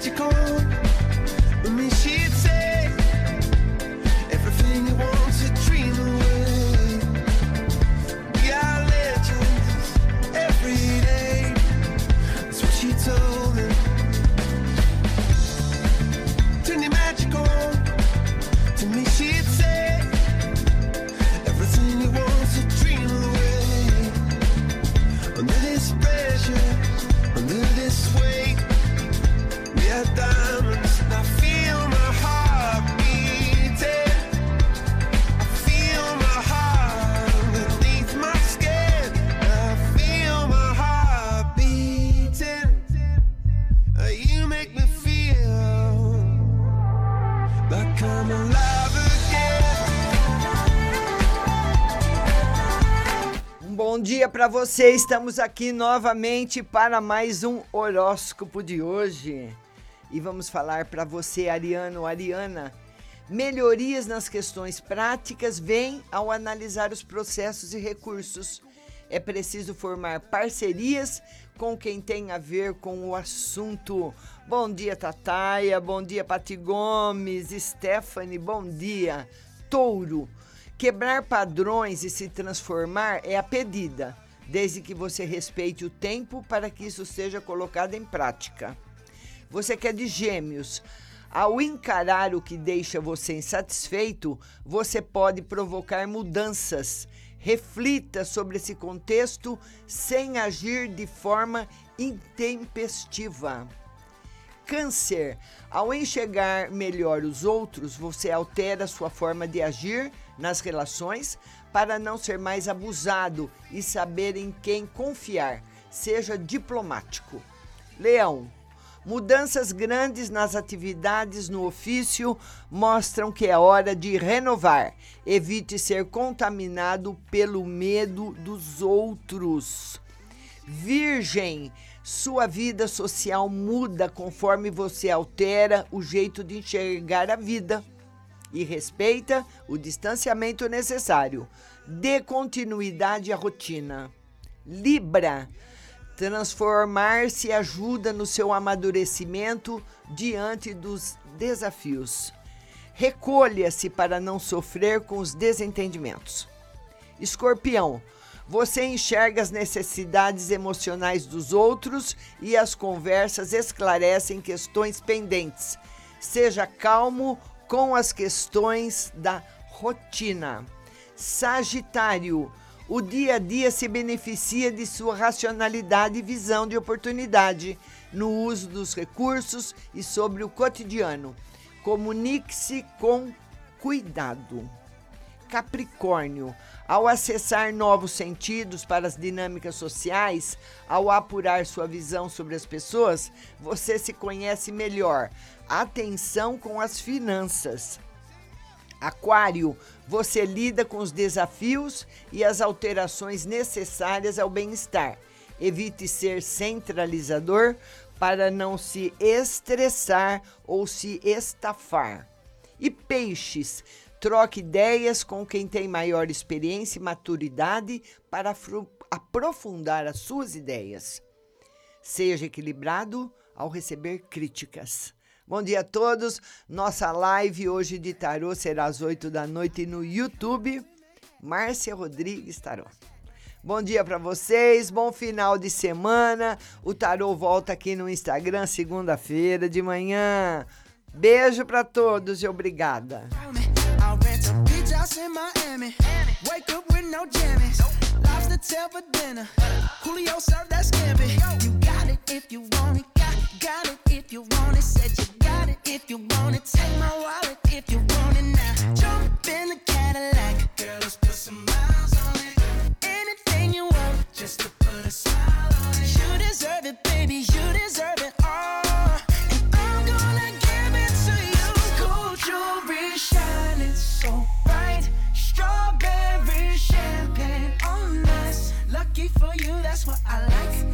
magical. Bom dia para você. Estamos aqui novamente para mais um horóscopo de hoje. E vamos falar para você, Ariano, Ariana, melhorias nas questões práticas vêm ao analisar os processos e recursos. É preciso formar parcerias com quem tem a ver com o assunto. Bom dia, Tataia. Bom dia, Pati Gomes. Stephanie, bom dia. Touro. Quebrar padrões e se transformar é a pedida, desde que você respeite o tempo para que isso seja colocado em prática. Você que é de gêmeos, ao encarar o que deixa você insatisfeito, você pode provocar mudanças. Reflita sobre esse contexto sem agir de forma intempestiva. Câncer. Ao enxergar melhor os outros, você altera sua forma de agir nas relações para não ser mais abusado e saber em quem confiar. Seja diplomático. Leão. Mudanças grandes nas atividades no ofício mostram que é hora de renovar. Evite ser contaminado pelo medo dos outros. Virgem, sua vida social muda conforme você altera o jeito de enxergar a vida e respeita o distanciamento necessário. Dê continuidade à rotina. Libra, transformar-se ajuda no seu amadurecimento diante dos desafios. Recolha-se para não sofrer com os desentendimentos. Escorpião, você enxerga as necessidades emocionais dos outros e as conversas esclarecem questões pendentes. Seja calmo com as questões da rotina. Sagitário, o dia a dia se beneficia de sua racionalidade e visão de oportunidade no uso dos recursos e sobre o cotidiano. Comunique-se com cuidado. Capricórnio, ao acessar novos sentidos para as dinâmicas sociais, ao apurar sua visão sobre as pessoas, você se conhece melhor. Atenção com as finanças. Aquário, você lida com os desafios e as alterações necessárias ao bem-estar. Evite ser centralizador para não se estressar ou se estafar. E peixes, troque ideias com quem tem maior experiência e maturidade para aprofundar as suas ideias. Seja equilibrado ao receber críticas. Bom dia a todos. Nossa live hoje de tarô será às 8 da noite no YouTube. Márcia Rodrigues Tarô. Bom dia para vocês, bom final de semana. O tarô volta aqui no Instagram segunda-feira de manhã. Beijo para todos e obrigada. Just to put a smile on it. You deserve it, baby. You